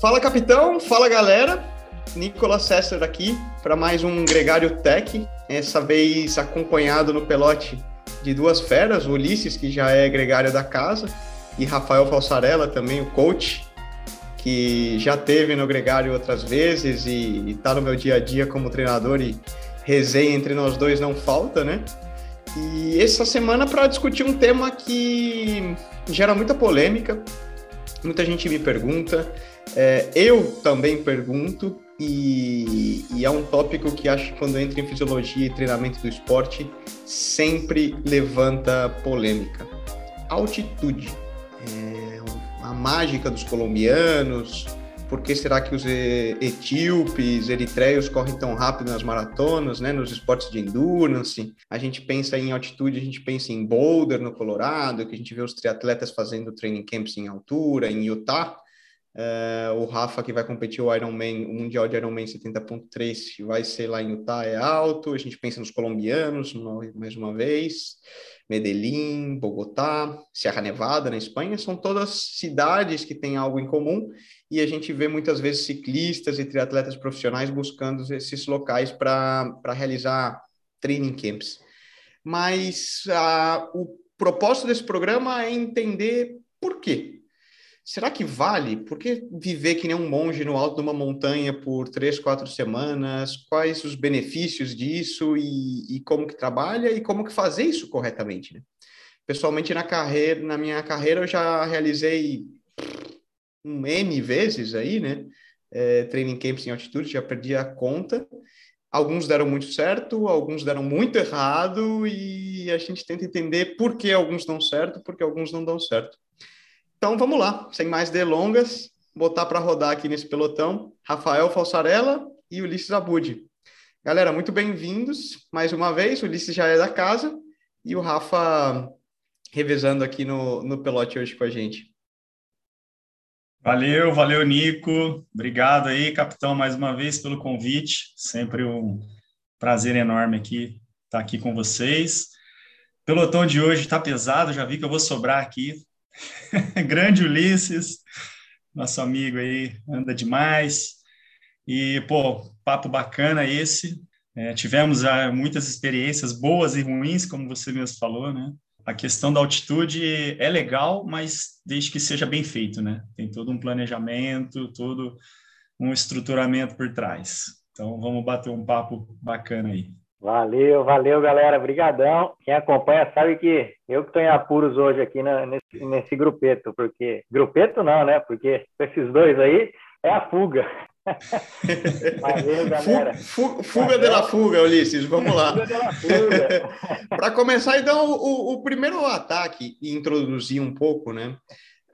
Fala, capitão. Fala, galera. Nicolas Sester aqui para mais um Gregário Tech. Essa vez acompanhado no pelote de duas feras, o Ulisses, que já é gregário da casa, e Rafael Falsarella, também o coach, que já teve no gregário outras vezes e está no meu dia a dia como treinador e resenha entre nós dois não falta, né? E essa semana para discutir um tema que gera muita polêmica, muita gente me pergunta, é, eu também pergunto, e, e, é um tópico que acho que quando entra em fisiologia e treinamento do esporte sempre levanta polêmica. Altitude. É, a mágica dos colombianos, por que será que os etíopes, eritreios correm tão rápido nas maratonas, né, nos esportes de endurance? A gente pensa em altitude, a gente pensa em Boulder, no Colorado, que a gente vê os triatletas fazendo training camps em altura, em Utah. Uh, o Rafa, que vai competir o Ironman, o Mundial de Ironman 70.3, vai ser lá em Utah, é alto. A gente pensa nos colombianos, mais uma vez. Medellín, Bogotá, Sierra Nevada, na Espanha, são todas cidades que têm algo em comum e a gente vê muitas vezes ciclistas e triatletas profissionais buscando esses locais para realizar training camps. Mas uh, o propósito desse programa é entender por quê será que vale? Por que viver que nem um monge no alto de uma montanha por três, quatro semanas? Quais os benefícios disso e, e como que trabalha e como que fazer isso corretamente? Né? Pessoalmente, na carreira, na minha carreira, eu já realizei um N vezes aí, né? É, training camps em altitude, já perdi a conta. Alguns deram muito certo, alguns deram muito errado, e a gente tenta entender por que alguns dão certo, porque alguns não dão certo. Então vamos lá, sem mais delongas, botar para rodar aqui nesse pelotão Rafael Falsarella e Ulisses Abud. Galera, muito bem-vindos mais uma vez. O Ulisses já é da casa e o Rafa revezando aqui no, no pelote hoje com a gente. Valeu, valeu, Nico. Obrigado aí, capitão, mais uma vez pelo convite. Sempre um prazer enorme aqui estar aqui com vocês. Pelotão de hoje está pesado, já vi que eu vou sobrar aqui. Grande Ulisses, nosso amigo aí, anda demais. E, pô, papo bacana esse. É, tivemos ah, muitas experiências boas e ruins, como você mesmo falou, né? A questão da altitude é legal, mas desde que seja bem feito, né? Tem todo um planejamento, todo um estruturamento por trás. Então, vamos bater um papo bacana aí. Valeu, valeu, galera. Obrigadão. Quem acompanha sabe que eu que estou em apuros hoje aqui na, nesse, nesse grupeto, porque... Grupeto não, né? Porque esses dois aí é a fuga. Valeu, galera. Fuga, fuga de la fuga, Ulisses. Vamos lá. Para começar, então, o, o, primeiro ataque e introduzir um pouco, né?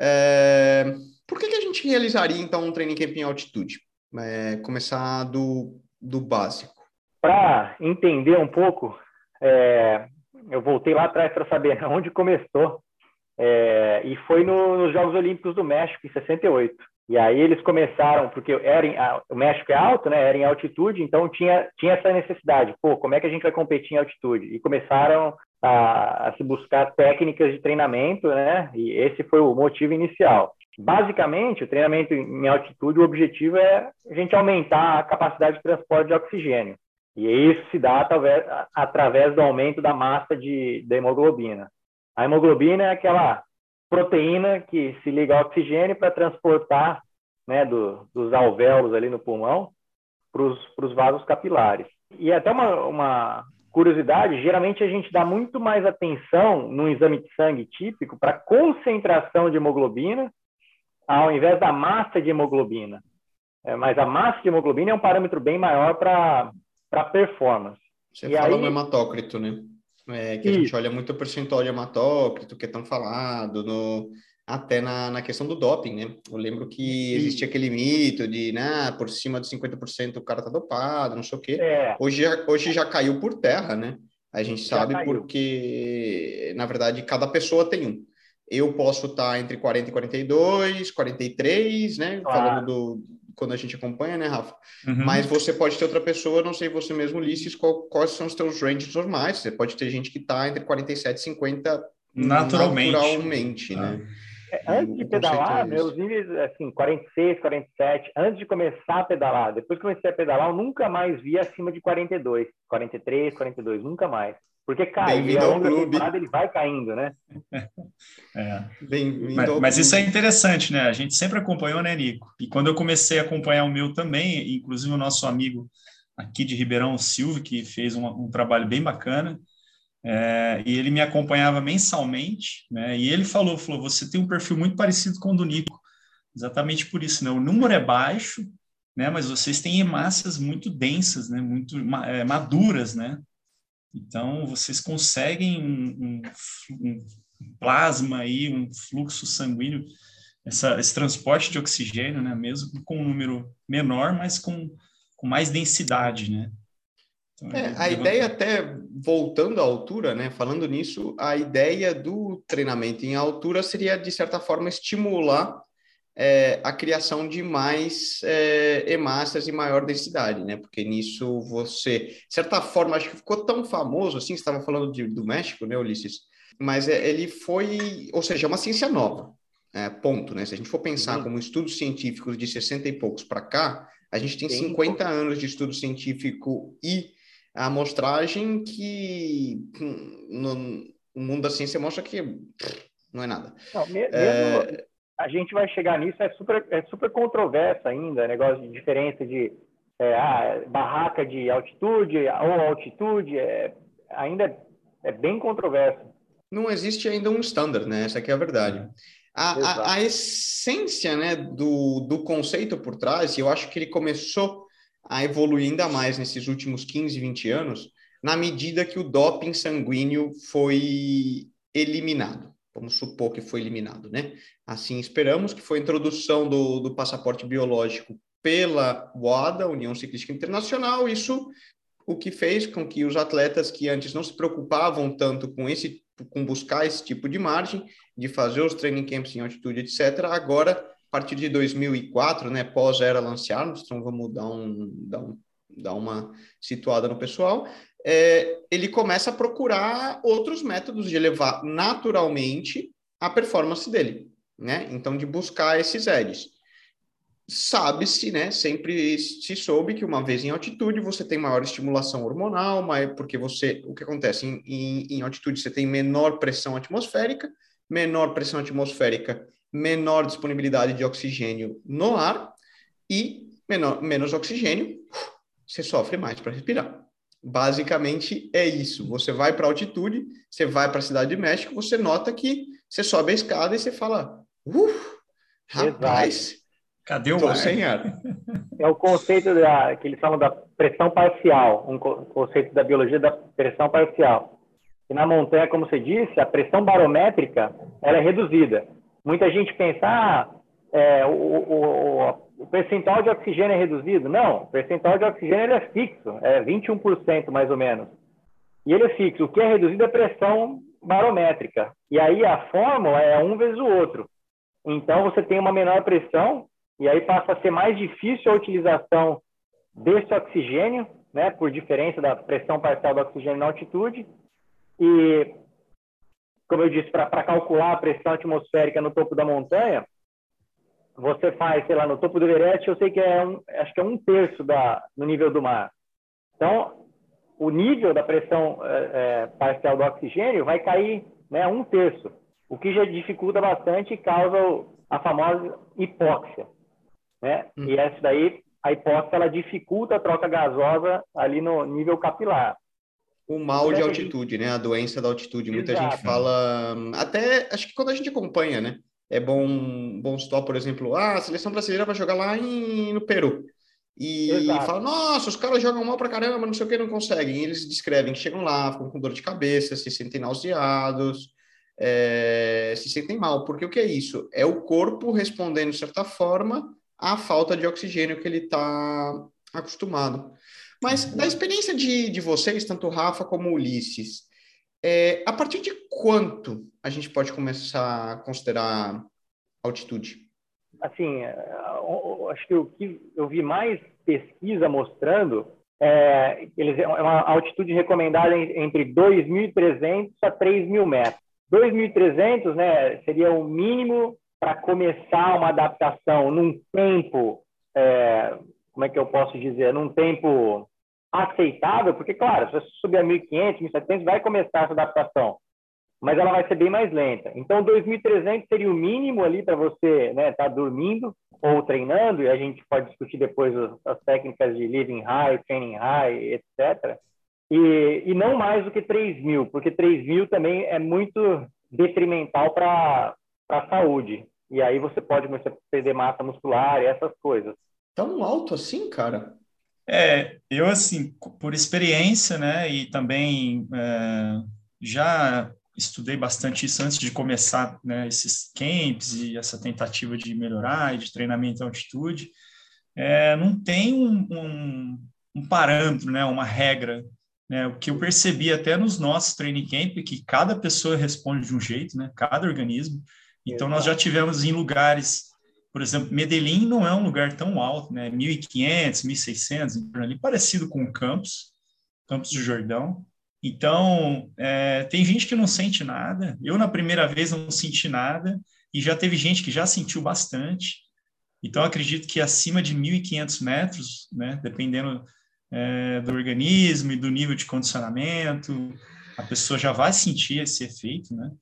É... Por que, que a gente realizaria, então, um training camp em altitude? É, começar do, do básico para entender um pouco, é, eu voltei lá atrás para saber onde começou. É, e foi no, nos Jogos Olímpicos do México, em 68. E aí eles começaram, porque era em, o México é alto, né? Era em altitude, então tinha, tinha essa necessidade. Pô, como é que a gente vai competir em altitude? E começaram a, a se buscar técnicas de treinamento, né? E esse foi o motivo inicial. Basicamente, o treinamento em altitude, o objetivo é a gente aumentar a capacidade de transporte de oxigênio. E isso se dá através, através do aumento da massa de, da hemoglobina. A hemoglobina é aquela proteína que se liga ao oxigênio para transportar né, do, dos alvéolos ali no pulmão para os vasos capilares. E até uma, uma curiosidade, geralmente a gente dá muito mais atenção no exame de sangue típico para concentração de hemoglobina ao invés da massa de hemoglobina. É, mas a massa de hemoglobina é um parâmetro bem maior para para performance. Você e fala aí... no hematócrito, né? É, que Isso. a gente olha muito o percentual de hematócrito que é tão falado, no, até na, na questão do doping, né? Eu lembro que existia aquele mito de, né, por cima de 50% o cara tá dopado, não sei o quê. É. Hoje, já, hoje já caiu por terra, né? A gente sabe porque, na verdade, cada pessoa tem um. Eu posso estar tá entre 40 e 42, 43, né? Claro. Falando do, quando a gente acompanha, né, Rafa? Uhum. Mas você pode ter outra pessoa, não sei você mesmo, Ulisses, qual, quais são os teus ranges normais. Você pode ter gente que está entre 47 e 50 naturalmente, naturalmente né? É, antes de pedalar, é meus níveis, assim, 46, 47, antes de começar a pedalar. Depois que comecei a pedalar, eu nunca mais vi acima de 42, 43, 42, nunca mais. Porque cai, e ao longo da temporada ele vai caindo, né? É. Mas, mas isso é interessante, né? A gente sempre acompanhou, né, Nico? E quando eu comecei a acompanhar o meu também, inclusive o nosso amigo aqui de Ribeirão, Silvio, que fez um, um trabalho bem bacana, é, e ele me acompanhava mensalmente, né? E ele falou, falou, você tem um perfil muito parecido com o do Nico, exatamente por isso, né? O número é baixo, né? Mas vocês têm hemácias muito densas, né? Muito é, maduras, né? Então vocês conseguem um, um, um plasma aí, um fluxo sanguíneo, essa, esse transporte de oxigênio, né? Mesmo com um número menor, mas com, com mais densidade, né? Então, é, a ideia até, voltando à altura, né, falando nisso, a ideia do treinamento em altura seria, de certa forma, estimular é, a criação de mais é, hemácias e maior densidade, né? Porque nisso você, de certa forma, acho que ficou tão famoso assim, você estava falando de, do México, né, Ulisses? Mas é, ele foi, ou seja, é uma ciência nova, é, ponto, né? Se a gente for pensar uhum. como estudos científicos de 60 e poucos para cá, a gente tem 50 anos de estudo científico e a amostragem que hum, no, no mundo da ciência mostra que não é nada. Não, mesmo, é... a gente vai chegar nisso, é super, é super controverso ainda, negócio de diferença de é, ah, barraca de altitude ou altitude, é, ainda é, é bem controverso. Não existe ainda um standard, né? Essa aqui é a verdade. A, a, a, essência né, do, do conceito por trás, eu acho que ele começou a evoluir ainda mais nesses últimos 15, 20 anos, na medida que o doping sanguíneo foi eliminado. Vamos supor que foi eliminado, né? Assim esperamos que foi a introdução do, do passaporte biológico pela WADA, União Ciclística Internacional, isso o que fez com que os atletas que antes não se preocupavam tanto com esse com buscar esse tipo de margem, de fazer os training camps em altitude, etc., agora partir de 2004, né, pós era Lance Armstrong, vamos dar, um, dar, um, dar uma situada no pessoal, é, ele começa a procurar outros métodos de elevar naturalmente a performance dele, né? Então, de buscar esses edges. Sabe-se, né? Sempre se soube que uma vez em altitude você tem maior estimulação hormonal, mas porque você, o que acontece em, em, em altitude você tem menor pressão atmosférica, menor pressão atmosférica menor disponibilidade de oxigênio no ar e menor, menos oxigênio, você sofre mais para respirar. Basicamente é isso. Você vai para altitude, você vai para a cidade de México, você nota que você sobe a escada e você fala: Uf, rapaz, Exato. cadê o ar? sem ar? É o conceito da, que eles falam da pressão parcial, um conceito da biologia da pressão parcial. E na montanha, como você disse, a pressão barométrica ela é reduzida. Muita gente pensa, ah, é, o, o, o, percentual de oxigênio é reduzido. Não, o percentual de oxigênio é fixo, é 21% mais ou menos. E ele é fixo. O que é reduzido é pressão barométrica. E aí a fórmula é um vezes o outro. Então você tem uma menor pressão e aí passa a ser mais difícil a utilização desse oxigênio, né, por diferença da pressão parcial do oxigênio na altitude. E como eu disse, para calcular a pressão atmosférica no topo da montanha, você faz, sei lá, no topo do Everest, eu sei que é um, acho que é um terço da, no nível do mar. Então, o nível da pressão é, é, parcial do oxigênio vai cair né, um terço, o que já dificulta bastante e causa a famosa hipóxia. Né? Hum. E essa daí, a hipóxia, ela dificulta a troca gasosa ali no nível capilar o mal de altitude, né? A doença da altitude. Muita Exato. gente fala, até acho que quando a gente acompanha, né? É bom, bom citar, por exemplo, ah, a seleção brasileira vai jogar lá em, no Peru. E Exato. fala, nossa, os caras jogam mal pra caramba, não sei o que, não conseguem. E eles descrevem que chegam lá, ficam com dor de cabeça, se sentem nauseados, é, se sentem mal. Porque o que é isso? É o corpo respondendo, de certa forma, à falta de oxigênio que ele está acostumado. Mas da experiência de, de vocês, tanto Rafa como Ulisses, é, a partir de quanto a gente pode começar a considerar altitude? Assim, é, acho que o que eu vi mais pesquisa mostrando é, eles, é uma altitude recomendada entre 2.300 a 3.000 metros. 2.300 né, seria o mínimo para começar uma adaptação num tempo, é, como é que eu posso dizer, num tempo aceitável, porque, claro, se você subir a 1.500, 1.700, vai começar essa adaptação, mas ela vai ser bem mais lenta. Então, 2.300 seria o mínimo ali para você estar né, tá dormindo ou treinando, e a gente pode discutir depois as, as técnicas de living high, training high, etc., e, e não mais do que 3 mil, porque 3 mil também é muito detrimental para a saúde. E aí você pode começar a perder massa muscular e essas coisas. Tão alto assim, cara? É, eu assim, por experiência, né, e também é, já estudei bastante isso antes de começar, né, esses camps e essa tentativa de melhorar e de treinamento em altitude, é, não tem um, um, um parâmetro, né, uma regra né, o que eu percebi até nos nossos training camp é que cada pessoa responde de um jeito, né, cada organismo. Então, nós já tivemos em lugares, por exemplo, Medellín não é um lugar tão alto, né, 1.500, 1.600, ali parecido com Campos, Campos do Jordão. Então, é, tem gente que não sente nada. Eu, na primeira vez, não senti nada. E já teve gente que já sentiu bastante. Então, acredito que acima de 1.500 metros, né, dependendo é, do organismo e do nível de condicionamento, a pessoa já vai sentir esse efeito, né?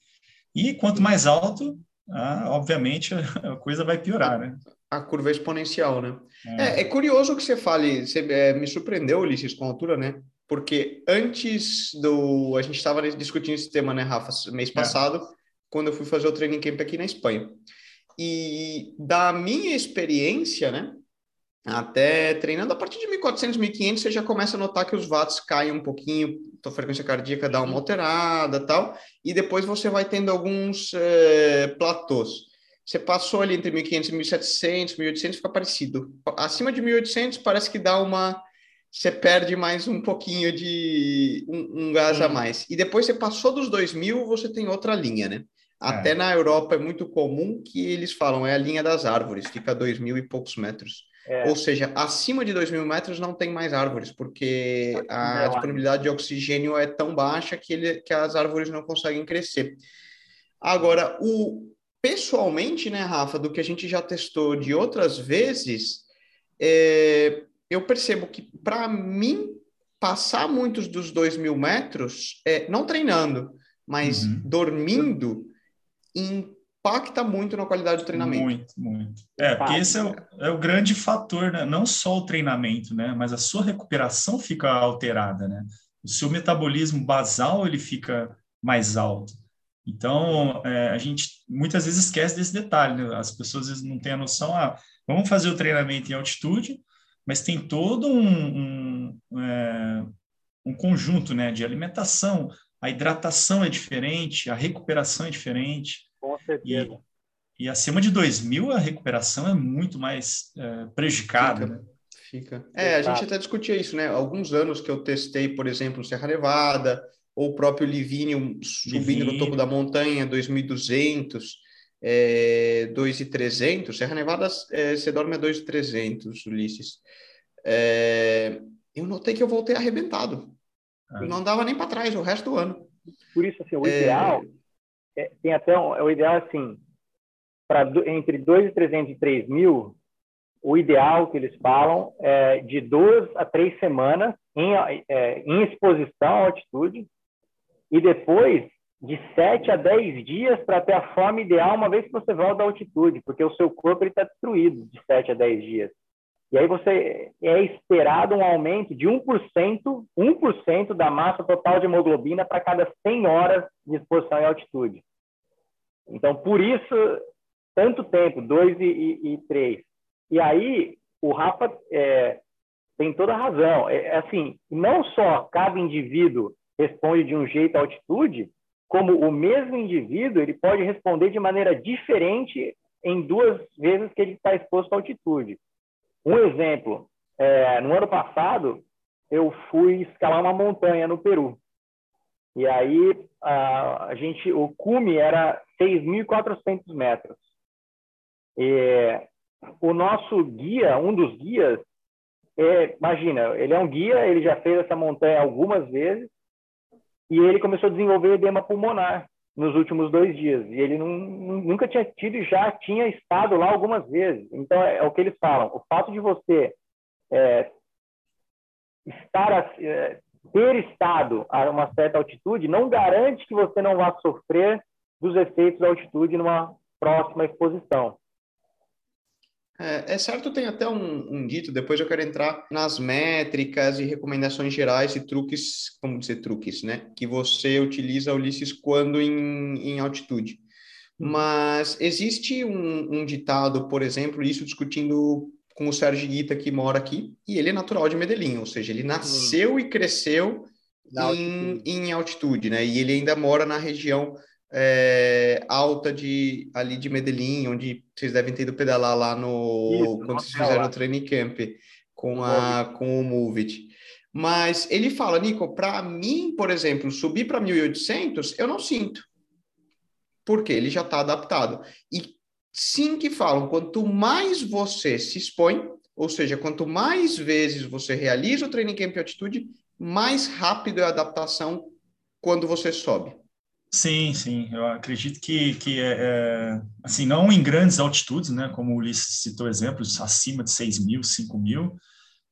E quanto mais alto, ah, obviamente a, coisa vai piorar, né? A curva é exponencial, né? É, é, é curioso que você fale, você é, me surpreendeu, Ulisses, com a altura, né? Porque antes do. A gente estava discutindo esse tema, né, Rafa, mês é. passado, quando eu fui fazer o training camp aqui na Espanha. E da minha experiência, né? Até treinando a partir de 1400, 1500, você já começa a notar que os watts caem um pouquinho, a frequência cardíaca dá uma alterada tal, e depois você vai tendo alguns é, platôs. Você passou ali entre 1500 e 1700, 1800, fica parecido. Acima de 1800 parece que dá uma... Você perde mais um pouquinho de... um, um gás a mais. E depois você passou dos 2000, você tem outra linha, né? Até é. na Europa é muito comum que eles falam, é a linha das árvores, fica 2 mil e poucos metros. É. Ou seja, acima de 2 mil metros não tem mais árvores, porque a disponibilidade de oxigênio é tão baixa que, ele, que as árvores não conseguem crescer. Agora, o, pessoalmente, né, Rafa, do que a gente já testou de outras vezes, é, eu percebo que, para mim, passar muitos dos 2 mil metros, é, não treinando, mas uhum. dormindo, em impacta muito na qualidade do treinamento. Muito, muito. É, porque esse é o, é o, grande fator, né? Não só o treinamento, né? Mas a sua recuperação fica alterada, né? O seu metabolismo basal, ele fica mais alto. Então, é, a gente muitas vezes esquece desse detalhe, né? As pessoas às vezes não têm a noção, ah, vamos fazer o treinamento em altitude, mas tem todo um, um, é, um conjunto, né? De alimentação, a hidratação é diferente, a recuperação é diferente, com certeza. E, e acima de 2 mil, a recuperação é muito mais é, prejudicada, Fica. Né? Fica. É, a gente até discutia isso, né? Alguns anos que eu testei, por exemplo, Serra Nevada, ou o próprio Livínio subindo no topo da montanha, 2.200, é, 2.300. Serra Nevada, é, você dorme a 2.300, Ulisses. É, eu notei que eu voltei arrebentado. Ah. Eu não andava nem para trás o resto do ano. Por isso, assim, o é... ideal é, tem até um, é o ideal assim, para entre 2.300 e 3 mil, o ideal que eles falam é de duas a três semanas em, é, em exposição à altitude e depois de 7 a 10 dias para ter a forma ideal uma vez que você volta à altitude, porque o seu corpo está destruído de 7 a 10 dias. E aí você é esperado um aumento de 1%, 1% da massa total de hemoglobina para cada 100 horas de exposição em altitude. Então, por isso, tanto tempo, 2 e 3. E, aí, o Rafa é, tem toda a razão. É, é, assim, não só cada indivíduo responde de um jeito à altitude, como o mesmo indivíduo ele pode responder de maneira diferente em duas vezes que ele está exposto à altitude. Um exemplo, é, no ano passado, eu fui escalar uma montanha no Peru. E aí, a, a gente, o cume era 6.400 metros. E o nosso guia, um dos guias, é, imagina, ele é um guia, ele já fez essa montanha algumas vezes, e ele começou a desenvolver edema pulmonar. Nos últimos dois dias. E ele não, nunca tinha tido e já tinha estado lá algumas vezes. Então, é, é o que eles falam. O fato de você é, estar, é, ter estado a uma certa altitude não garante que você não vá sofrer dos efeitos da altitude numa próxima exposição. É, é, certo, tem até um, um, dito, depois eu quero entrar nas métricas e recomendações gerais e truques, como dizer truques, né? Que você utiliza, Ulisses, quando em, em altitude. Mas existe um, um, ditado, por exemplo, isso discutindo com o Sérgio Guita, que mora aqui, e ele é natural de Medellín, ou seja, ele nasceu hum. e cresceu em altitude. em altitude, né? E ele ainda mora na região é, alta de ali de Medellín, onde vocês devem ter ido pedalar lá no Isso, quando vocês fizeram o training camp com a com o Movit. Mas ele fala, Nico, para mim, por exemplo, subir para 1800, eu não sinto. Porque ele já está adaptado. E sim que falam, quanto mais você se expõe, ou seja, quanto mais vezes você realiza o training camp em altitude, mais rápido é a adaptação quando você sobe. Sim, sim, eu acredito que, que é, é, assim, não em grandes altitudes, né, como o Ulisses citou exemplos, acima de 6 mil, 5 mil,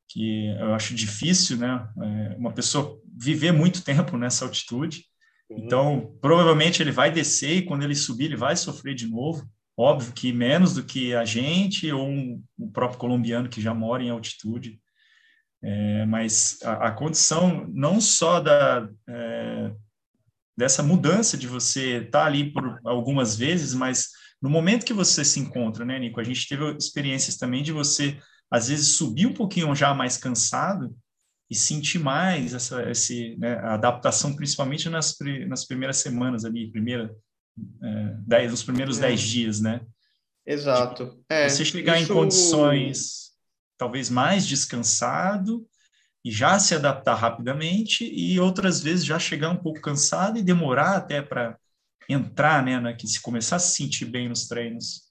que eu acho difícil, né, é, uma pessoa viver muito tempo nessa altitude, então, provavelmente ele vai descer e quando ele subir ele vai sofrer de novo, óbvio que menos do que a gente ou um, o próprio colombiano que já mora em altitude, é, mas a, a, condição não só da é, dessa mudança de você estar tá ali por algumas vezes, mas no momento que você se encontra, né, Nico? A gente teve experiências também de você, às vezes, subir um pouquinho já mais cansado e sentir mais essa esse, né, adaptação, principalmente nas, nas primeiras semanas ali, primeira, é, dez, nos primeiros é. dez dias, né? Exato. Tipo, é, você chegar isso... em condições talvez mais descansado e já se adaptar rapidamente e outras vezes já chegar um pouco cansado e demorar até para entrar, né, né, que se começar a se sentir bem nos treinos.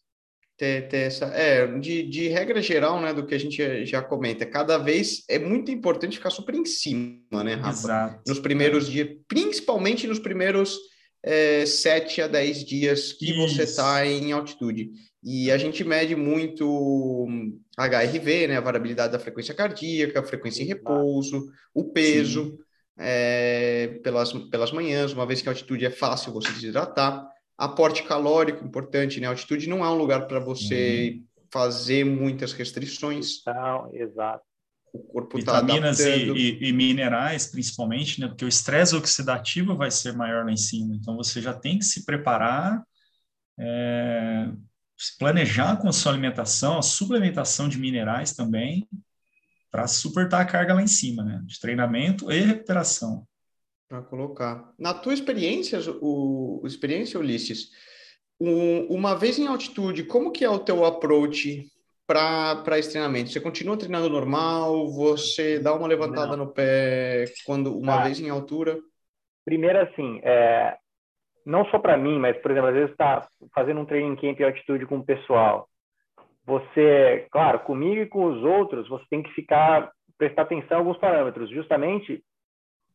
Ter, ter essa, é, de, de regra geral, né, do que a gente já comenta, cada vez é muito importante ficar super em cima, né, Rafa? Exato. Nos primeiros dias, principalmente nos primeiros é, 7 a 10 dias que Isso. você está em altitude. E a gente mede muito HRV, né, a variabilidade da frequência cardíaca, a frequência em repouso, o peso é, pelas, pelas manhãs, uma vez que a altitude é fácil você desidratar. Aporte calórico, importante, né? A altitude não é um lugar para você uhum. fazer muitas restrições. Não, exato. O corpo está Vitaminas e, e, e, minerais, principalmente, né? Porque o estresse oxidativo vai ser maior lá em cima. Então, você já tem que se preparar é, planejar com a sua alimentação, a suplementação de minerais também, para suportar a carga lá em cima, né? De treinamento e recuperação. Para colocar. Na tua experiência, o, experiência, Ulisses, um, uma vez em altitude, como que é o teu approach para esse treinamento? Você continua treinando normal? Você dá uma levantada Não. no pé quando uma ah, vez em altura? Primeiro, assim, é, não só para mim, mas, por exemplo, às vezes está fazendo um training camp em altitude com o pessoal. Você, claro, comigo e com os outros, você tem que ficar, prestar atenção a alguns parâmetros, justamente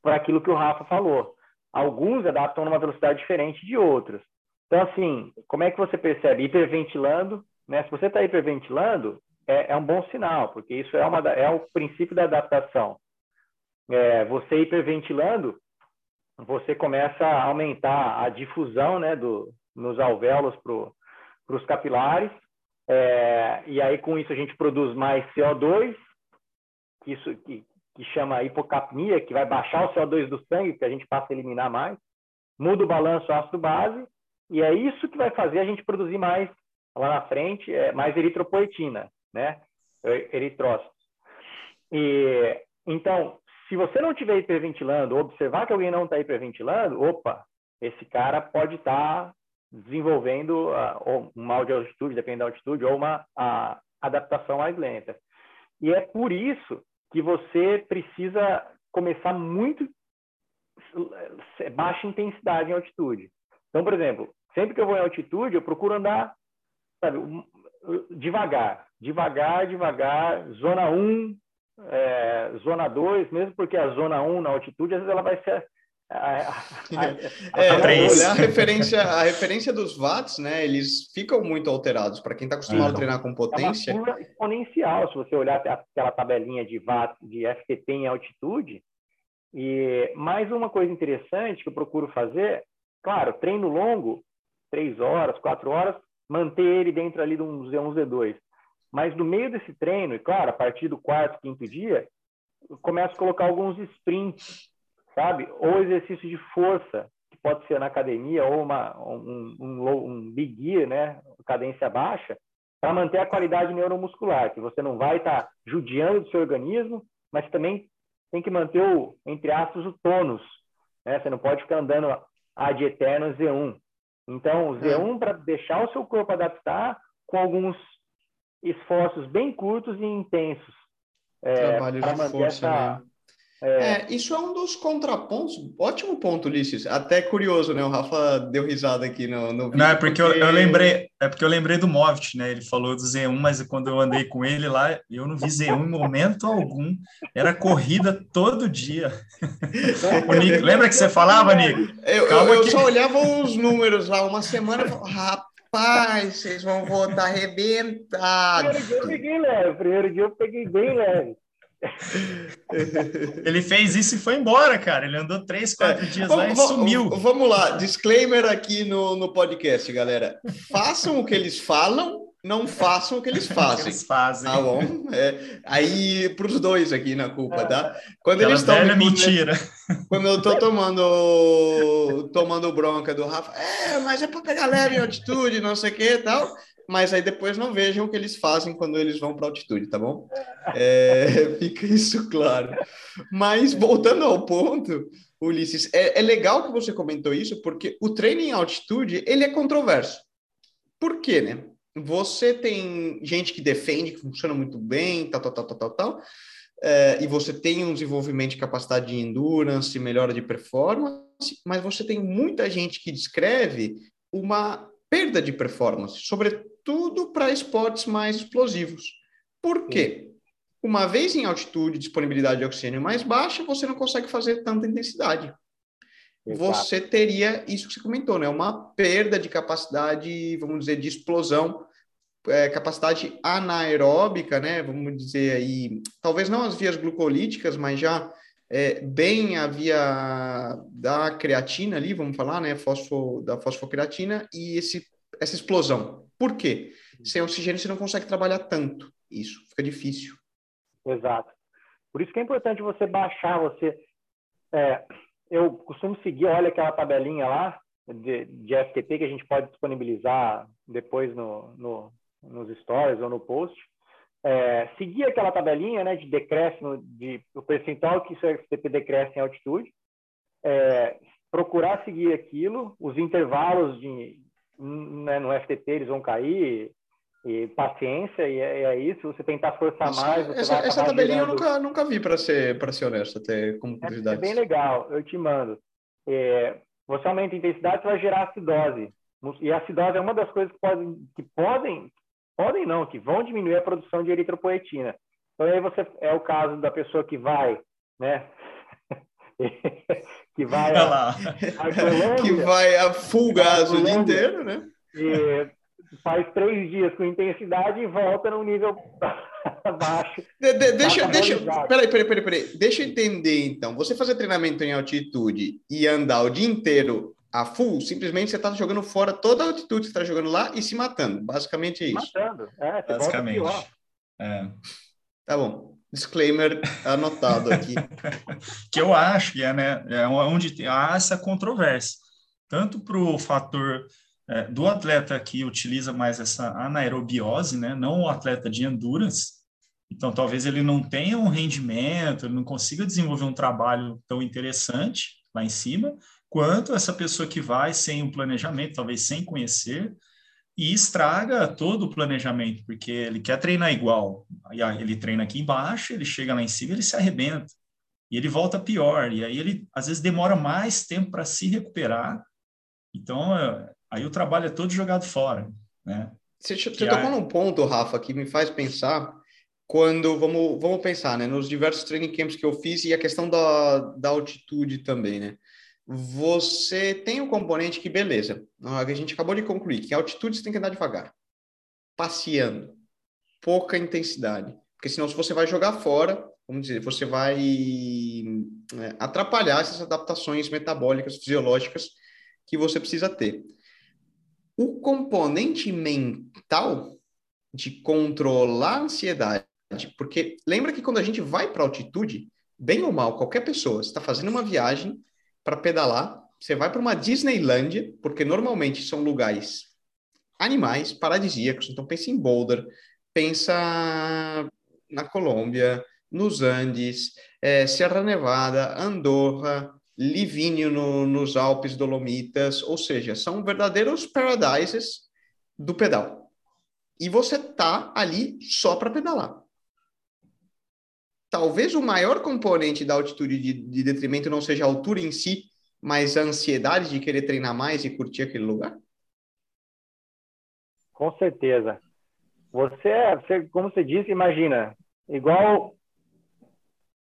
para aquilo que o Rafa falou. Alguns adaptam numa velocidade diferente de outros. Então, assim, como é que você percebe? Hiperventilando, né? Se você está hiperventilando, é, é, um bom sinal, porque isso é, uma, é o princípio da adaptação. É, você hiperventilando, você começa a aumentar a difusão né, do, nos alvéolos para os capilares, é, e aí com isso a gente produz mais CO2, que, isso, que, que chama hipocapnia, que vai baixar o CO2 do sangue, que a gente passa a eliminar mais, muda o balanço ácido-base, e é isso que vai fazer a gente produzir mais, lá na frente, é, mais eritropoetina, né? Eritrócitos. E, então, se você não estiver hiperventilando, observar que alguém não está hiperventilando, opa, esse cara pode estar tá desenvolvendo uh, um mal de altitude, dependendo da altitude, ou uma adaptação mais lenta. E é por isso que você precisa começar muito eh, baixa intensidade em altitude. Então, por exemplo, sempre que eu vou em altitude, eu procuro andar sabe, devagar, devagar, devagar, zona 1, é, zona 2, mesmo porque a zona 1 na altitude, às vezes ela vai ser é, olhar a referência, a referência dos watts, né? Eles ficam muito alterados. Para quem está acostumado a treinar com potência. É uma exponencial, se você olhar aquela tabelinha de watts, de FTP em altitude. E mais uma coisa interessante que eu procuro fazer, claro, treino longo, três horas, quatro horas, manter ele dentro ali de um Z1, Z2. Mas no meio desse treino, e claro, a partir do quarto, quinto dia, eu começo a colocar alguns sprints sabe? Ou exercício de força, que pode ser na academia, ou uma, um, um, um big gear, né? Cadência baixa, para manter a qualidade neuromuscular, que você não vai estar tá judiando do seu organismo, mas também tem que manter o, entre aspas, o tônus. Né? Você não pode ficar andando ad eterno Z1. Então, o Z1 para deixar o seu corpo adaptar com alguns esforços bem curtos e intensos. É, Trabalho de força, essa, né? É... é... isso é um dos contrapontos. Ótimo ponto, Ulisses. Até curioso, né? O Rafa deu risada aqui no, no vídeo. Não, é porque, porque... Eu, eu, lembrei, é porque eu lembrei do Movit, né? Ele falou do Z1, mas quando eu andei com ele lá, eu não vi Z1 em momento algum. Era corrida todo dia. Nick, lembra que você falava, Nico? Eu, eu, eu só olhava os números lá, uma semana, rapaz, vocês vão voltar arrebentados. Primeiro dia eu peguei leve, primeiro dia eu peguei bem leve. Ele fez isso e foi embora, cara. Ele andou três, quatro é. dias vamos, lá e sumiu. Vamos lá, disclaimer aqui no, no podcast, galera. Façam o que eles falam, não façam o que eles fazem. eles fazem. Tá bom? É, aí, para os dois aqui na culpa, tá? Quando Aquela eles estão. mentira. Quando eu tô tomando, tomando bronca do Rafa, é, mas é para pegar leve em altitude, não sei o que e tal mas aí depois não vejam o que eles fazem quando eles vão para altitude, tá bom? É, fica isso claro. Mas voltando ao ponto, Ulisses, é, é, legal que você comentou isso, porque o treino em altitude ele é controverso. Por quê, né? Você tem gente que defende que funciona muito bem, tal, tal, tal, tal, tal, tal é, e você tem um desenvolvimento de capacidade de endurance, melhora de performance, mas você tem muita gente que descreve uma perda de performance, sobretudo para esportes mais explosivos. Por quê? Uma vez em altitude, disponibilidade de oxigênio mais baixa, você não consegue fazer tanta intensidade. Exato. Você teria isso que você comentou, né? Uma perda de capacidade, vamos dizer, de explosão, é, capacidade anaeróbica, né? Vamos dizer aí, talvez não as vias glucolíticas, mas já é, bem a via da creatina ali, vamos falar, né, fosfo, da fosfocreatina e esse, essa explosão. Por quê? Sem oxigênio você não consegue trabalhar tanto. Isso fica difícil. Exato. Por isso que é importante você baixar, você... É, eu costumo seguir, olha aquela tabelinha lá de, de FTP que a gente pode disponibilizar depois no, no, nos stories ou no post. É, seguir aquela tabelinha né, de decréscimo, de, o percentual que isso FTP decresce em altitude, é, procurar seguir aquilo, os intervalos de, né, no FTP eles vão cair, e paciência, e é, é isso, você tentar forçar essa, mais. essa, essa tabelinha eu nunca, nunca vi, para ser, ser honesto, até como curiosidade. É, é, bem legal, eu te mando. É, você aumenta a intensidade, você vai gerar acidose. E a acidose é uma das coisas que podem, que podem podem não, que vão diminuir a produção de eritropoetina. Então aí você é o caso da pessoa que vai, né? que vai a, a que vai a full gás o dia inteiro, né? E faz três dias com intensidade e volta num nível baixo. De, de, deixa, deixa, peraí, peraí, peraí, peraí, deixa eu entender então. Você fazer treinamento em altitude e andar o dia inteiro a full, simplesmente você está jogando fora toda a altitude que você está jogando lá e se matando. Basicamente é isso. Matando, é, basicamente. É. Tá bom. Disclaimer anotado aqui. que eu acho que é, né, é onde há essa controvérsia. Tanto para o fator é, do atleta que utiliza mais essa anaerobiose, né, não o atleta de endurance, então talvez ele não tenha um rendimento, ele não consiga desenvolver um trabalho tão interessante lá em cima, quanto essa pessoa que vai sem um planejamento, talvez sem conhecer, e estraga todo o planejamento, porque ele quer treinar igual. Ele treina aqui embaixo, ele chega lá em cima, ele se arrebenta. E ele volta pior, e aí ele às vezes demora mais tempo para se recuperar. Então, é, aí o trabalho é todo jogado fora, né? Você, você tocou num ponto, Rafa, que me faz pensar quando vamos, vamos pensar, né, nos diversos training camps que eu fiz e a questão da, da altitude também, né? você tem o um componente que, beleza, a gente acabou de concluir que a altitude você tem que andar devagar, passeando, pouca intensidade, porque senão se você vai jogar fora, vamos dizer, você vai é, atrapalhar essas adaptações metabólicas, fisiológicas que você precisa ter. O componente mental de controlar a ansiedade, porque lembra que quando a gente vai para altitude, bem ou mal, qualquer pessoa está fazendo uma viagem para pedalar, você vai para uma Disneylandia, porque normalmente são lugares animais, paradisíacos, então pensa em Boulder, pensa na Colômbia, nos Andes, é, Serra Nevada, Andorra, Livínio no, nos Alpes Dolomitas, ou seja, são verdadeiros paradises do pedal. E você tá ali só para pedalar. Talvez o maior componente da altitude de, de detrimento não seja a altura em si, mas a ansiedade de querer treinar mais e curtir aquele lugar? Com certeza. Você, você como você disse, imagina, igual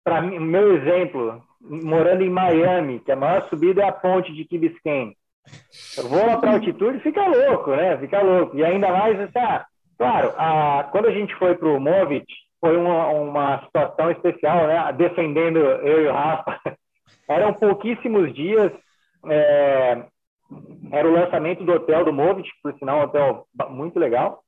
para mim, meu exemplo, morando em Miami, que a maior subida é a ponte de Key Biscayne. Eu vou lá para altitude, fica louco, né? Fica louco. E ainda mais, assim, claro, a, quando a gente foi para o Movit, foi uma, uma situação especial, né? Defendendo eu e o Rafa. Eram pouquíssimos dias. É, era o lançamento do hotel do Movit, por sinal, um hotel muito legal,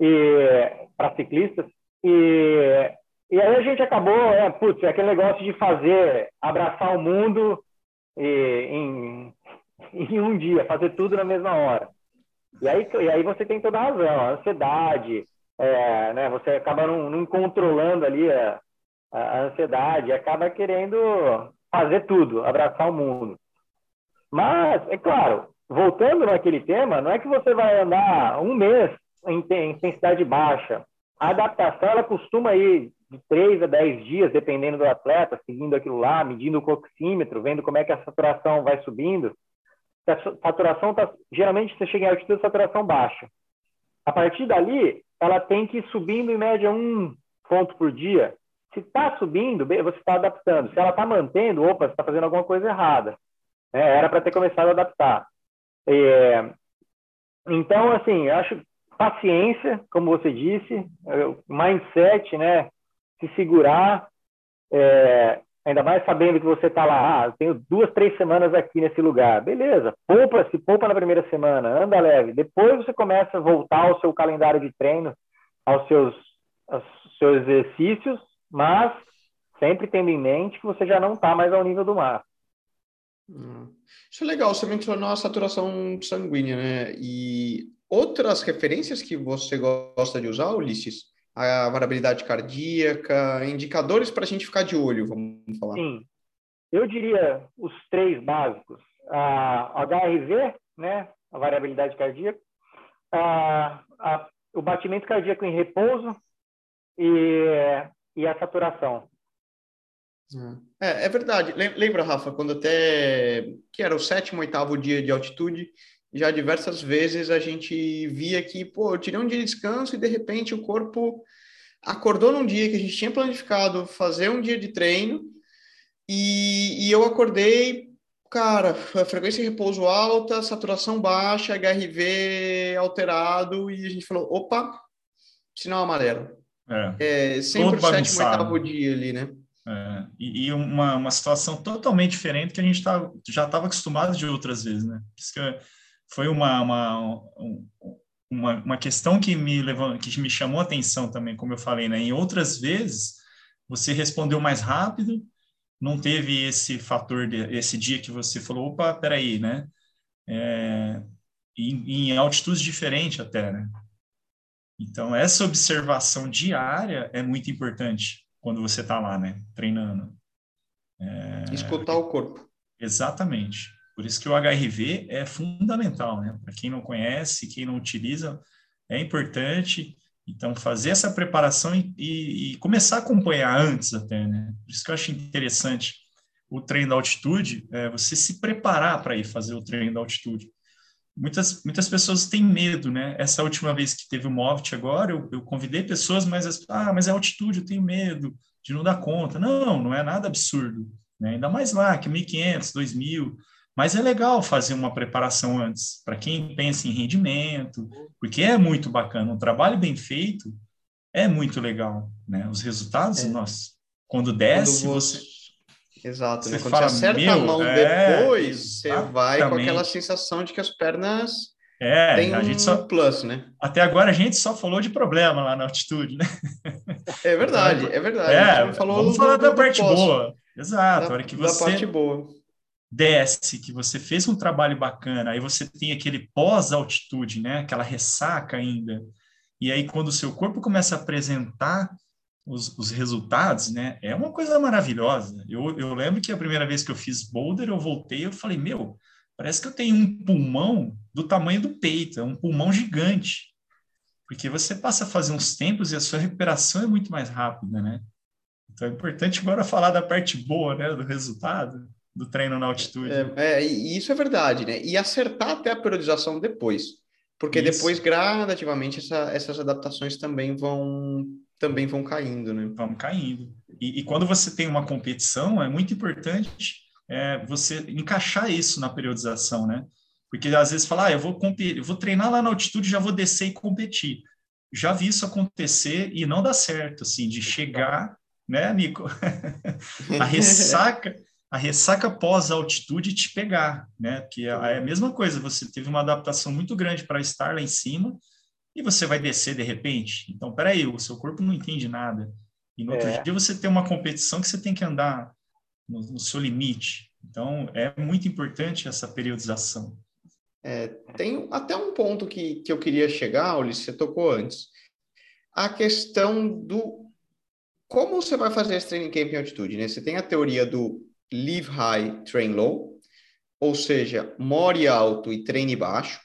e para ciclistas. E e aí a gente acabou, é, putz, é aquele negócio de fazer, abraçar o mundo e, em, em um dia, fazer tudo na mesma hora. E aí, e aí você tem toda a razão, a ansiedade, é, né, você acaba não, não controlando ali a, a, ansiedade, acaba querendo fazer tudo, abraçar o mundo. Mas, é claro, voltando naquele tema, não é que você vai andar um mês em intensidade baixa. A adaptação, ela costuma ir de 3 a 10 dias, dependendo do atleta, seguindo aquilo lá, medindo o coxímetro, vendo como é que a saturação vai subindo. A saturação está, geralmente você chega em altitude, saturação baixa. A partir dali, ela tem que ir subindo em média um ponto por dia. Se está subindo, você está adaptando. Se ela está mantendo, opa, você está fazendo alguma coisa errada. É, era para ter começado a adaptar. É, então, assim, acho paciência, como você disse, mindset, né? Se segurar, é, ainda mais sabendo que você está lá, ah, tenho duas, três semanas aqui nesse lugar. Beleza, poupa, se poupa na primeira semana, anda leve. Depois você começa a voltar ao seu calendário de treino, aos seus, aos seus exercícios, mas sempre tendo em mente que você já não está mais ao nível do mar. Hum. Isso é legal, você mencionou a saturação sanguínea, né? E outras referências que você gosta de usar, Ulisses? A variabilidade cardíaca, indicadores para a gente ficar de olho, vamos falar. Sim, eu diria os três básicos: a HRV, né, a variabilidade cardíaca, a, a, o batimento cardíaco em repouso e, e a saturação. É, é verdade. Lembra, Rafa, quando até que era o sétimo, oitavo dia de altitude, já diversas vezes a gente via que, pô, eu tirei um dia de descanso e de repente o corpo acordou num dia que a gente tinha planificado fazer um dia de treino e, e eu acordei, cara, frequência de repouso alta, saturação baixa, HRV alterado e a gente falou, opa, sinal amarelo. É, é sempre o sétimo, oitavo dia ali, né? É, e, e uma, uma situação totalmente diferente que a gente tá, já estava acostumado de outras vezes, né? Isso que foi uma, uma, uma, uma, questão que me, levou, que me chamou a atenção também, como eu falei, né? Em outras vezes, você respondeu mais rápido, não teve esse fator, de, esse dia que você falou, opa, peraí, né? É, em, em altitudes diferentes até, né? Então, essa observação diária é muito importante quando você está lá, né? Treinando. É... Escutar o corpo. Exatamente. Por isso que o HRV é fundamental, né? Para quem não conhece, quem não utiliza, é importante. Então, fazer essa preparação e, e, e, começar a acompanhar antes até, né? Por isso que eu acho interessante o treino da altitude, é você se preparar para ir fazer o treino da altitude. Muitas, muitas pessoas têm medo, né? Essa última vez que teve o Movit agora, eu, eu convidei pessoas, mas, ah, mas é altitude, eu tenho medo de não dar conta. Não, não é nada absurdo, né? Ainda mais lá, que 1.500, 2.000, Mas é legal fazer uma preparação antes, para quem pensa em rendimento, porque é muito bacana. Um trabalho bem feito é muito legal, né? Os resultados, é. nossa, quando desce, quando você... você... Exato, você né? Quando fala, você acerta a mão é, depois, você vai com aquela sensação de que as pernas é, tem a um gente só, plus, né? Até agora a gente só falou de problema lá na altitude, né? É verdade, é verdade. É, falou vamos falar do, da parte boa. Exato, da, a hora que você da parte boa. Desce, que você fez um trabalho bacana, aí você tem aquele pós-altitude, né? Aquela ressaca ainda. E aí quando o seu corpo começa a apresentar os, os, resultados, né? É uma coisa maravilhosa. Eu, eu lembro que a primeira vez que eu fiz boulder, eu voltei, eu falei, meu, Parece que eu tenho um pulmão do tamanho do peito, é um pulmão gigante. Porque você passa a fazer uns tempos e a sua recuperação é muito mais rápida, né? Então é importante agora falar da parte boa, né, do resultado do treino na altitude. É, é isso é verdade, né? E acertar até a periodização depois, porque isso. depois gradativamente essa, essas adaptações também vão também vão caindo, né? Vão caindo. E, e quando você tem uma competição é muito importante é, você encaixar isso na periodização, né? Porque às vezes fala, ah, eu vou, competir, eu vou treinar lá na altitude, já vou descer e competir. Já vi isso acontecer e não dá certo, assim, de chegar, né, Nico? a ressaca, a ressaca pós-altitude te pegar, né? Porque é, a mesma coisa, você teve uma adaptação muito grande para estar lá em cima e você vai descer de repente. Então, peraí, o seu corpo não entende nada. E no outro é. dia você tem uma competição que você tem que andar no, no seu limite. Então, é muito importante essa periodização. É, tem até um ponto que, que eu queria chegar, Ulisses, você tocou antes. A questão do como você vai fazer esse training camp em altitude, né? Você tem a teoria do live high, train low, ou seja, more alto e treine baixo.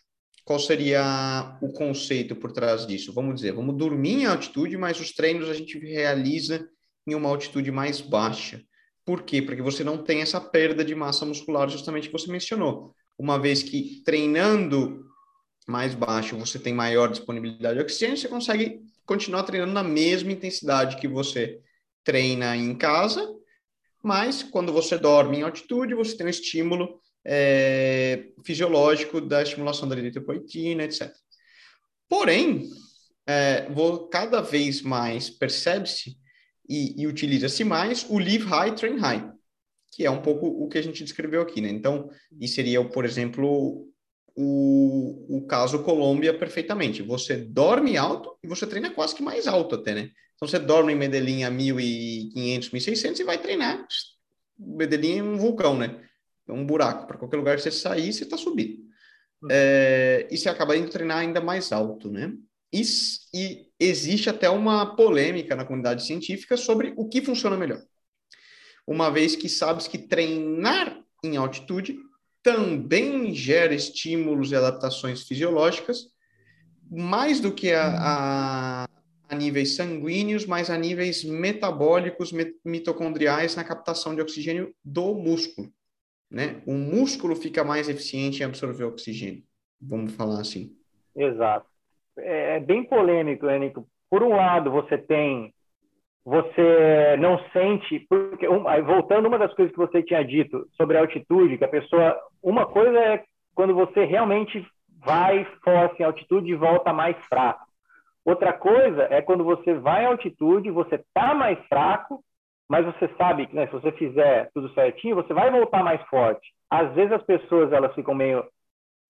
Qual seria o conceito por trás disso? Vamos dizer, vamos dormir em altitude, mas os treinos a gente realiza em uma altitude mais baixa. Por quê? Porque você não tem essa perda de massa muscular, justamente que você mencionou. Uma vez que treinando mais baixo você tem maior disponibilidade de oxigênio, você consegue continuar treinando na mesma intensidade que você treina em casa, mas quando você dorme em altitude, você tem um estímulo é, fisiológico da estimulação da eritropoetina, etc. Porém, é, vou, cada vez mais percebe-se e, e utiliza-se mais o Live High, Train High, que é um pouco o que a gente descreveu aqui, né? Então, isso seria, por exemplo, o, o caso Colômbia perfeitamente. Você dorme alto e você treina quase que mais alto até, né? Então, você dorme em Medellín a 1.500, 1.600 e vai treinar. Medellín é um vulcão, né? É um buraco. Para qualquer lugar que você sair, você está subindo. Uhum. É, e você acaba indo treinar ainda mais alto, né? E, e existe até uma polêmica na comunidade científica sobre o que funciona melhor. Uma vez que sabes que treinar em altitude também gera estímulos e adaptações fisiológicas, mais do que a, a, a níveis sanguíneos, mas a níveis metabólicos, mitocondriais na captação de oxigênio do músculo. Né? O músculo fica mais eficiente em absorver oxigênio, vamos falar assim. Exato. É, é bem polêmico, né, Por um lado, você tem, você não sente, porque voltando uma das coisas que você tinha dito sobre a altitude, que a pessoa, uma coisa é quando você realmente vai forte em altitude e volta mais fraco. Outra coisa é quando você vai em altitude, você está mais fraco, mas você sabe que né, se você fizer tudo certinho, você vai voltar mais forte. Às vezes as pessoas elas ficam meio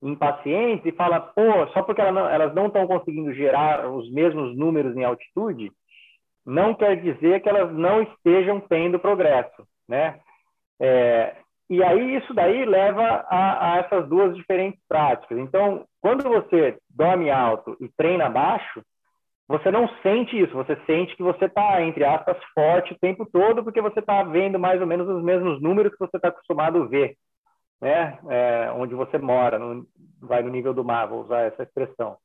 impacientes e fala, pô, só porque elas não estão conseguindo gerar os mesmos números em altitude, não quer dizer que elas não estejam tendo progresso, né? É, e aí isso daí leva a, a, essas duas diferentes práticas. Então, quando você dorme alto e treina baixo, você não sente isso, você sente que você está, entre aspas, forte o tempo todo, porque você está vendo mais ou menos os mesmos números que você está acostumado a ver né? É, onde você mora, no, vai no nível do mar, vou usar essa expressão.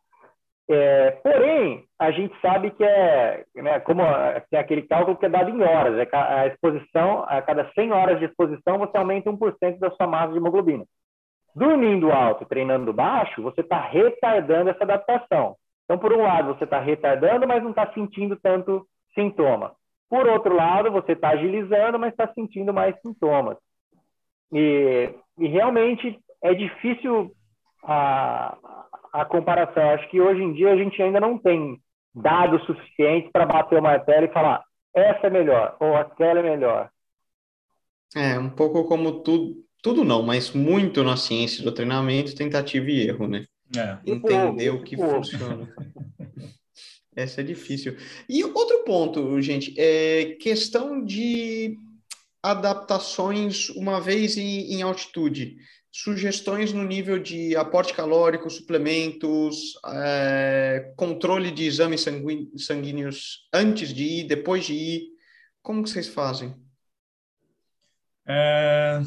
É, porém, a gente sabe que é, né, como tem aquele cálculo que é dado em horas, é a exposição, a cada 100 horas de exposição, você aumenta 1% da sua massa de hemoglobina. Dormindo alto, treinando baixo, você está retardando essa adaptação. Então, por um lado, você está retardando, mas não está sentindo tanto sintoma. Por outro lado, você está agilizando, mas está sentindo mais sintomas. E, e realmente é difícil a, a comparação. Acho que hoje em dia a gente ainda não tem dados suficientes para bater o martelo e falar essa é melhor ou aquela é melhor. É, um pouco como tudo, tudo não, mas muito na ciência do treinamento, tentativa e erro, né? É. Entender o que funciona. Essa é difícil. E outro ponto, gente, é questão de adaptações uma vez em, em altitude. Sugestões no nível de aporte calórico, suplementos, é, controle de exames sanguíneos antes de ir, depois de ir. Como que vocês fazem? É,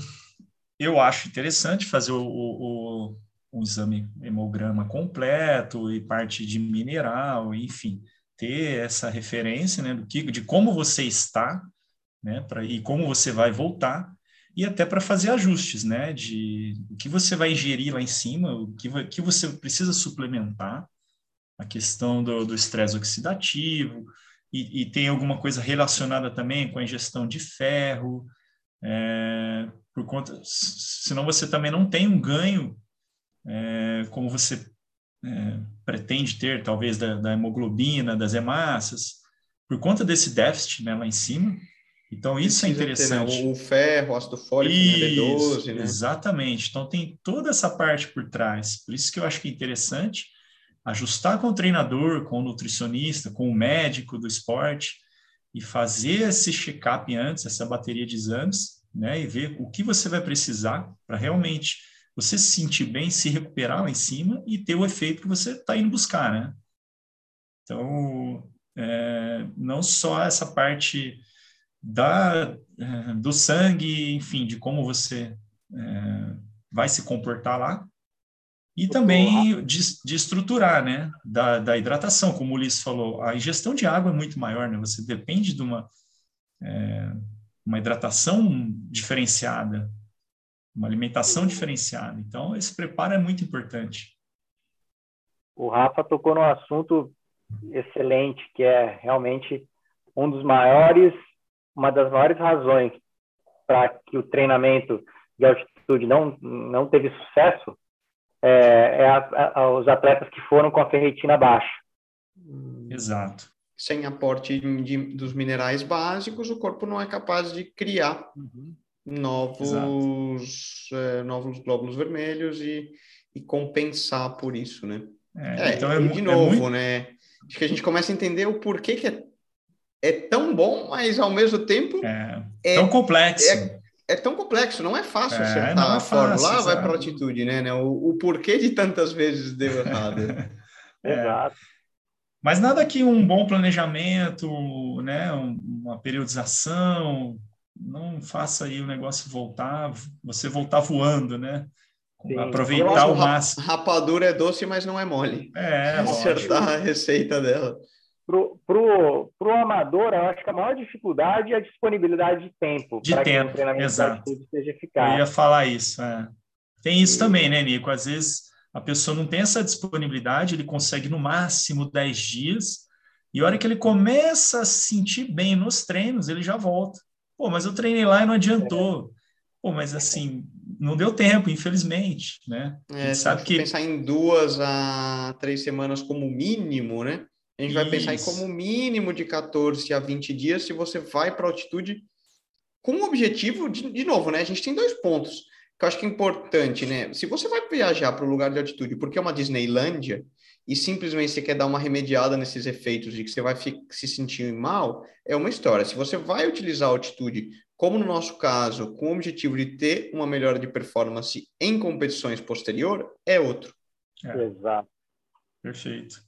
eu acho interessante fazer o, o, o, exame hemograma completo e parte de mineral, enfim, ter essa referência né, do que, de como você está né, pra, e como você vai voltar e até para fazer ajustes, né, de o que você vai ingerir lá em cima, o que, que você precisa suplementar, a questão do estresse oxidativo, e, e, tem alguma coisa relacionada também com a ingestão de ferro, é, por conta, senão você também não tem um ganho é, como você é, pretende ter, talvez, da, da, hemoglobina, das hemácias, por conta desse déficit né, lá em cima. Então, isso é interessante. Ter, né? O ferro, o ácido fólico, isso, B12, né? Exatamente. Então, tem toda essa parte por trás. Por isso que eu acho que é interessante ajustar com o treinador, com o nutricionista, com o médico do esporte, e fazer esse check-up antes, essa bateria de exames, né, e ver o que você vai precisar para realmente você se sentir bem, se recuperar lá em cima e ter o efeito que você está indo buscar, né? Então, é, não só essa parte da, é, do sangue, enfim, de como você é, vai se comportar lá, e também de, de estruturar, né, da, da, hidratação, como o Ulisses falou, a ingestão de água é muito maior, né, você depende de uma, é, uma hidratação diferenciada, uma alimentação diferenciada, então esse preparo é muito importante. O Rafa tocou num assunto excelente, que é realmente um dos maiores, uma das maiores razões para que o treinamento de altitude não, não teve sucesso, é, é a, a, os atletas que foram com a ferritina baixa. Exato. Sem aporte de, dos minerais básicos, o corpo não é capaz de criar uhum. novos, é, novos glóbulos vermelhos e, e, compensar por isso, né? É, é então é, de novo, muito... né? Acho que a gente começa a entender o porquê que é, é tão bom, mas ao mesmo tempo é, é tão complexo. É, é tão complexo, não é fácil é, acertar é a fórmula. Lá vai para a altitude, né, né? O, o, porquê de tantas vezes deu errado. é. Exato. Mas nada que um bom planejamento, né, uma periodização, não faça aí o negócio voltar, você voltar voando, né? Sim. Aproveitar o máximo. Rapadura é doce, mas não é mole. É, acertar lógico. a receita dela pro, pro, pro amador, eu acho que a maior dificuldade é a disponibilidade de tempo. De tempo, que o exato. Seja eficaz. Eu ia falar isso. É. Tem isso e... também, né, Nico? Às vezes a pessoa não tem essa disponibilidade, ele consegue no máximo 10 dias, e a hora que ele começa a se sentir bem nos treinos, ele já volta. Pô, mas eu treinei lá e não adiantou. Pô, mas assim, não deu tempo, infelizmente, né? É, sabe que pensar em duas a três semanas como mínimo, né? A gente Isso. vai pensar em como mínimo de 14 a 20 dias se você vai para altitude com o objetivo, de, de novo, né? A gente tem dois pontos que eu acho que é importante, né? Se você vai viajar para o lugar de altitude porque é uma Disneylândia e simplesmente você quer dar uma remediada nesses efeitos de que você vai se sentir mal, é uma história. Se você vai utilizar a altitude, como no nosso caso, com o objetivo de ter uma melhora de performance em competições posterior, é outro. É. Exato. Perfeito.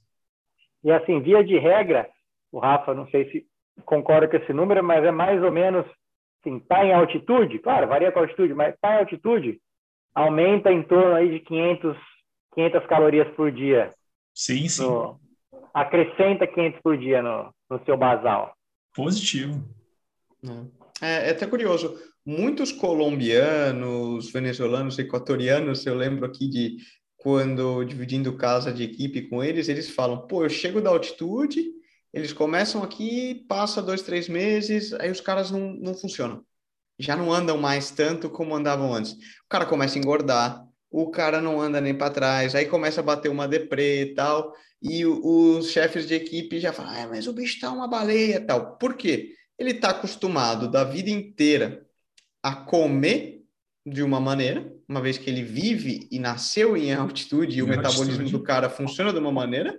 E assim, via de regra, o Rafa, não sei se concorda com esse número, mas é mais ou menos, assim, tá em altitude, claro, varia com a altitude, mas tá em altitude, aumenta em torno aí de 500, 500 calorias por dia. Sim, sim. No, acrescenta 500 por dia no, no seu basal. Positivo. É, é até curioso. Muitos colombianos, venezuelanos, equatorianos, eu lembro aqui de quando dividindo casa de equipe com eles, eles falam: pô, eu chego da altitude, eles começam aqui, passa dois, três meses, aí os caras não, não funcionam. já não andam mais tanto como andavam antes. O cara começa a engordar, o cara não anda nem para trás, aí começa a bater uma deprê e tal, e os chefes de equipe já falam, ah, mas o bicho tá uma baleia tal. Por quê? Ele está acostumado da vida inteira a comer de uma maneira, uma vez que ele vive e nasceu em altitude e o metabolismo do cara funciona de uma maneira,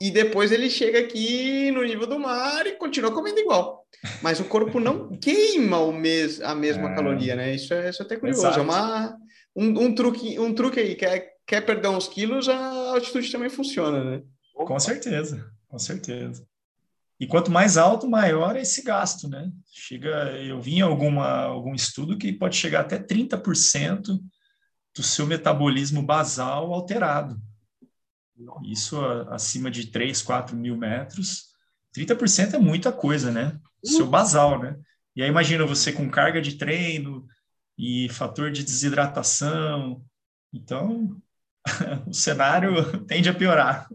e depois ele chega aqui no nível do mar e continua comendo igual. Mas o corpo não queima o mes a mesma é... caloria, né? Isso é, isso é até curioso. Exato. É uma, um, um, truque, um truque aí. Quer, quer perder uns quilos, a altitude também funciona, né? Com certeza, com certeza. E quanto mais alto, maior é esse gasto, né? Chega, eu vi em alguma, algum estudo que pode chegar até 30% do seu metabolismo basal alterado. Isso acima de 3, 4 mil metros. 30% é muita coisa, né? Seu basal, né? E aí imagina você com carga de treino e fator de desidratação. Então, o cenário tende a piorar.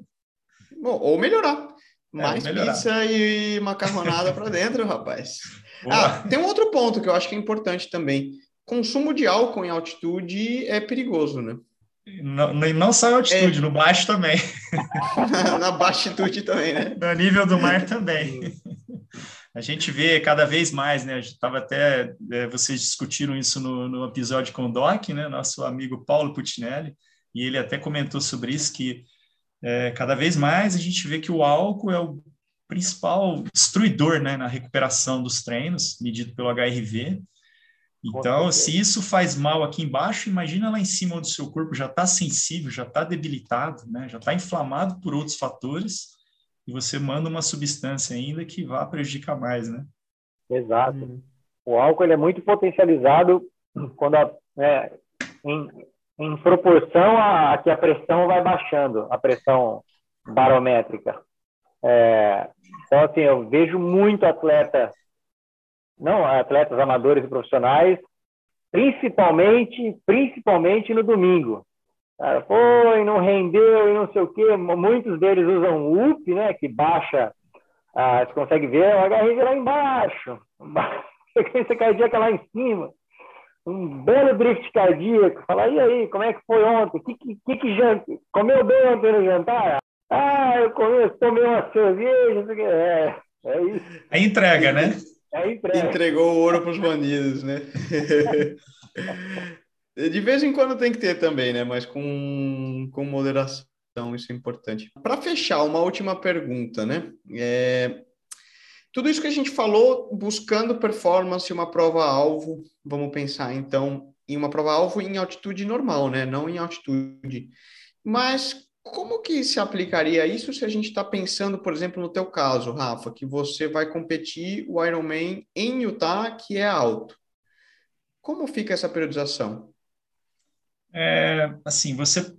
Bom, ou melhorar. É, Mais é, pizza e macarronada para dentro, rapaz. Boa. Ah, tem um outro ponto que eu acho que é importante também. Consumo de álcool em altitude é perigoso, né? Não, não só em altitude, é. no baixo também. Na baixitude também, né? No nível do mar também. A gente vê cada vez mais, né? A gente estava até, é, vocês discutiram isso no, no, episódio com o Doc, né? Nosso amigo Paulo Putinelli, e ele até comentou sobre isso, que é, cada vez mais a gente vê que o álcool é o principal destruidor, né? Na recuperação dos treinos, medido pelo HRV. Então, se isso faz mal aqui embaixo, imagina lá em cima onde o seu corpo já está sensível, já está debilitado, né? já está inflamado por outros fatores, e você manda uma substância ainda que vá prejudicar mais, né? Exato. Hum. O álcool ele é muito potencializado quando a, né, em, em proporção a, a, que a pressão vai baixando, a pressão barométrica. É, então, assim, eu vejo muito atleta não atletas amadores e profissionais, principalmente, principalmente no domingo. Cara, foi, não rendeu e não sei o quê. Muitos deles usam o UP, né, que baixa, ah, você consegue ver a HRV lá embaixo, frequência cardíaca lá em cima. Um belo drift cardíaco. Fala, e aí, como é que foi ontem? O que, que, que janta? Comeu bem ontem no jantar? Ah, eu comi, tomei uma cerveja. É, é isso. A entrega, né? É Entregou o ouro para os bandidos, né? De vez em quando tem que ter também, né? Mas com, com moderação, isso é importante. Para fechar, uma última pergunta, né? É... Tudo isso que a gente falou, buscando performance, uma prova-alvo, vamos pensar então em uma prova-alvo em altitude normal, né? Não em altitude. Mas como que se aplicaria isso se a gente está pensando, por exemplo, no teu caso, Rafa, que você vai competir o Ironman em Utah, que é alto? Como fica essa periodização? É, assim, você,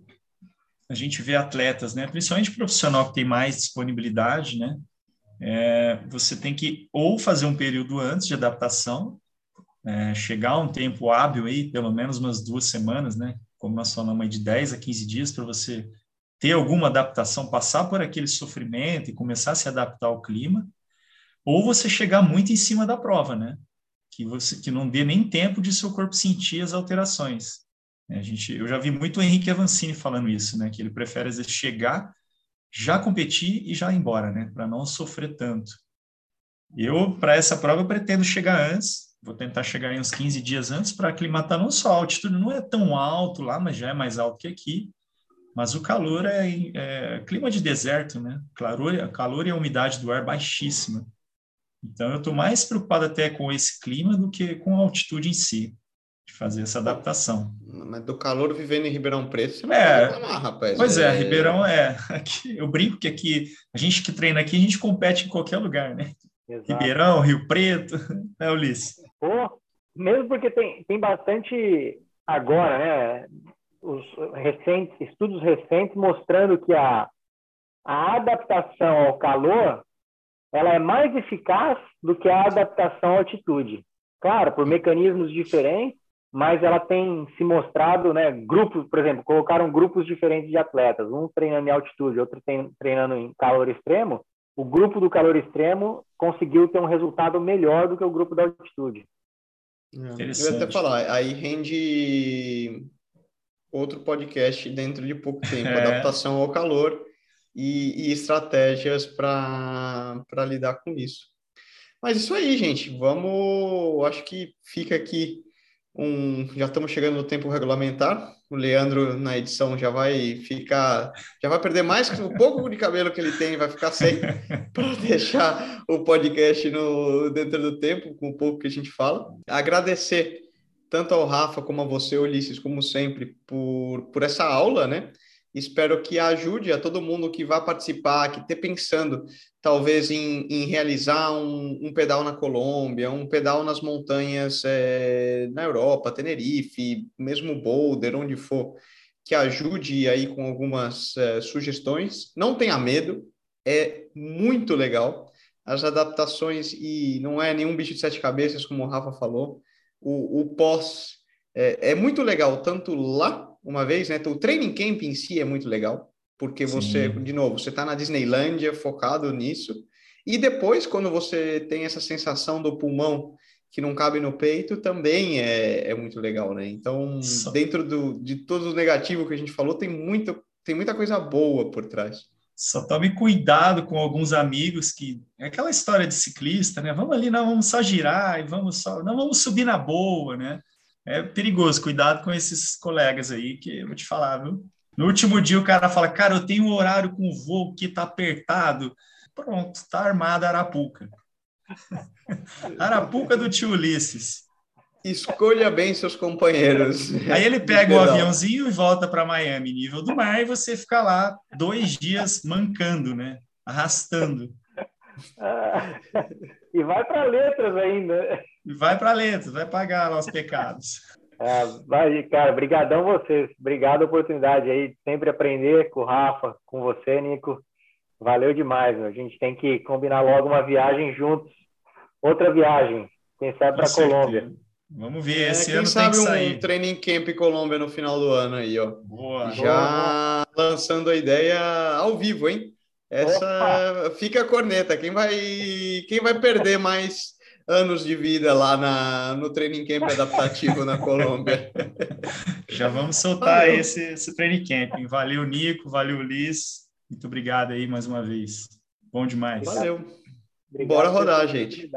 a gente vê atletas, né, principalmente profissional que tem mais disponibilidade, né, é, você tem que ou fazer um período antes de adaptação, é, chegar um tempo hábil aí, pelo menos umas duas semanas, né, como nós falamos aí, de 10 a 15 dias para você ter alguma adaptação, passar por aquele sofrimento e começar a se adaptar ao clima, ou você chegar muito em cima da prova, né? Que você que não dê nem tempo de seu corpo sentir as alterações. A gente, eu já vi muito o Henrique Avancini falando isso, né? Que ele prefere às vezes chegar, já competir e já ir embora, né? Para não sofrer tanto. Eu para essa prova pretendo chegar antes, vou tentar chegar em uns 15 dias antes para aclimatar não só a altitude não é tão alto lá, mas já é mais alto que aqui mas o calor é, é clima de deserto, né? Calor, calor e a umidade do ar baixíssima. Então, eu estou mais preocupado até com esse clima do que com a altitude em si, de fazer essa adaptação. Mas do calor vivendo em Ribeirão Preto, você não é, reclamar, rapaz. Pois é, é, Ribeirão é. Aqui, eu brinco que aqui, a gente que treina aqui, a gente compete em qualquer lugar, né? Exato. Ribeirão, Rio Preto, né, Ulisses? Pô, mesmo porque tem, tem bastante agora, né? os recentes, estudos recentes mostrando que a, a adaptação ao calor ela é mais eficaz do que a adaptação à altitude. Claro, por mecanismos diferentes, mas ela tem se mostrado, né, grupos, por exemplo, colocaram grupos diferentes de atletas, um treinando em altitude, outro treinando em calor extremo. O grupo do calor extremo conseguiu ter um resultado melhor do que o grupo da altitude. É, eu ia até falar, aí rende outro podcast dentro de pouco tempo, é. adaptação ao calor e, e estratégias para lidar com isso. Mas isso aí, gente, vamos, acho que fica aqui um, já estamos chegando no tempo regulamentar. O Leandro na edição já vai ficar, já vai perder mais o pouco de cabelo que ele tem, vai ficar sem para deixar o podcast no dentro do tempo com o pouco que a gente fala. Agradecer tanto ao Rafa como a você, Ulisses, como sempre, por, por essa aula, né? Espero que ajude a todo mundo que vai participar, que esteja pensando talvez em, em realizar um, um, pedal na Colômbia, um pedal nas montanhas é, na Europa, Tenerife, mesmo Boulder, onde for, que ajude aí com algumas é, sugestões. Não tenha medo, é muito legal. As adaptações, e não é nenhum bicho de sete cabeças, como o Rafa falou, o, o pós é, é muito legal, tanto lá uma vez, né? O training camp em si é muito legal, porque você, Sim. de novo, você está na Disneylândia focado nisso, e depois, quando você tem essa sensação do pulmão que não cabe no peito, também é, é muito legal, né? Então, Só... dentro do, de todos os negativos que a gente falou, tem, muito, tem muita coisa boa por trás. Só tome cuidado com alguns amigos que é aquela história de ciclista, né? Vamos ali, não, vamos só girar e vamos só, não vamos subir na boa, né? É perigoso. Cuidado com esses colegas aí, que eu vou te falar, viu? No último dia o cara fala, cara, eu tenho um horário com voo que tá apertado. Pronto, tá armada a Arapuca. Arapuca do tio Ulisses. Escolha bem seus companheiros. Aí ele pega o um aviãozinho e volta para Miami, nível do mar, e você fica lá dois dias mancando, né? Arrastando. Ah, e vai para letras ainda. Vai para letras, vai pagar os pecados. É, vai, cara, brigadão vocês. Obrigado a oportunidade aí de sempre aprender com o Rafa, com você, Nico. Valeu demais, meu. A gente tem que combinar logo uma viagem juntos. Outra viagem, quem sabe para Colômbia. Vamos ver, é, esse é, ano sabe tem que sair. um training camp Colômbia no final do ano aí, ó. Boa. Já boa. lançando a ideia ao vivo, hein? Essa Opa. fica a corneta. Quem vai, quem vai perder mais anos de vida lá na, no training camp adaptativo na Colômbia? Já vamos soltar esse, esse training camp. Valeu, Nico. Valeu, Liz. Muito obrigado aí mais uma vez. Bom demais. Valeu. Obrigado Bora rodar, gente.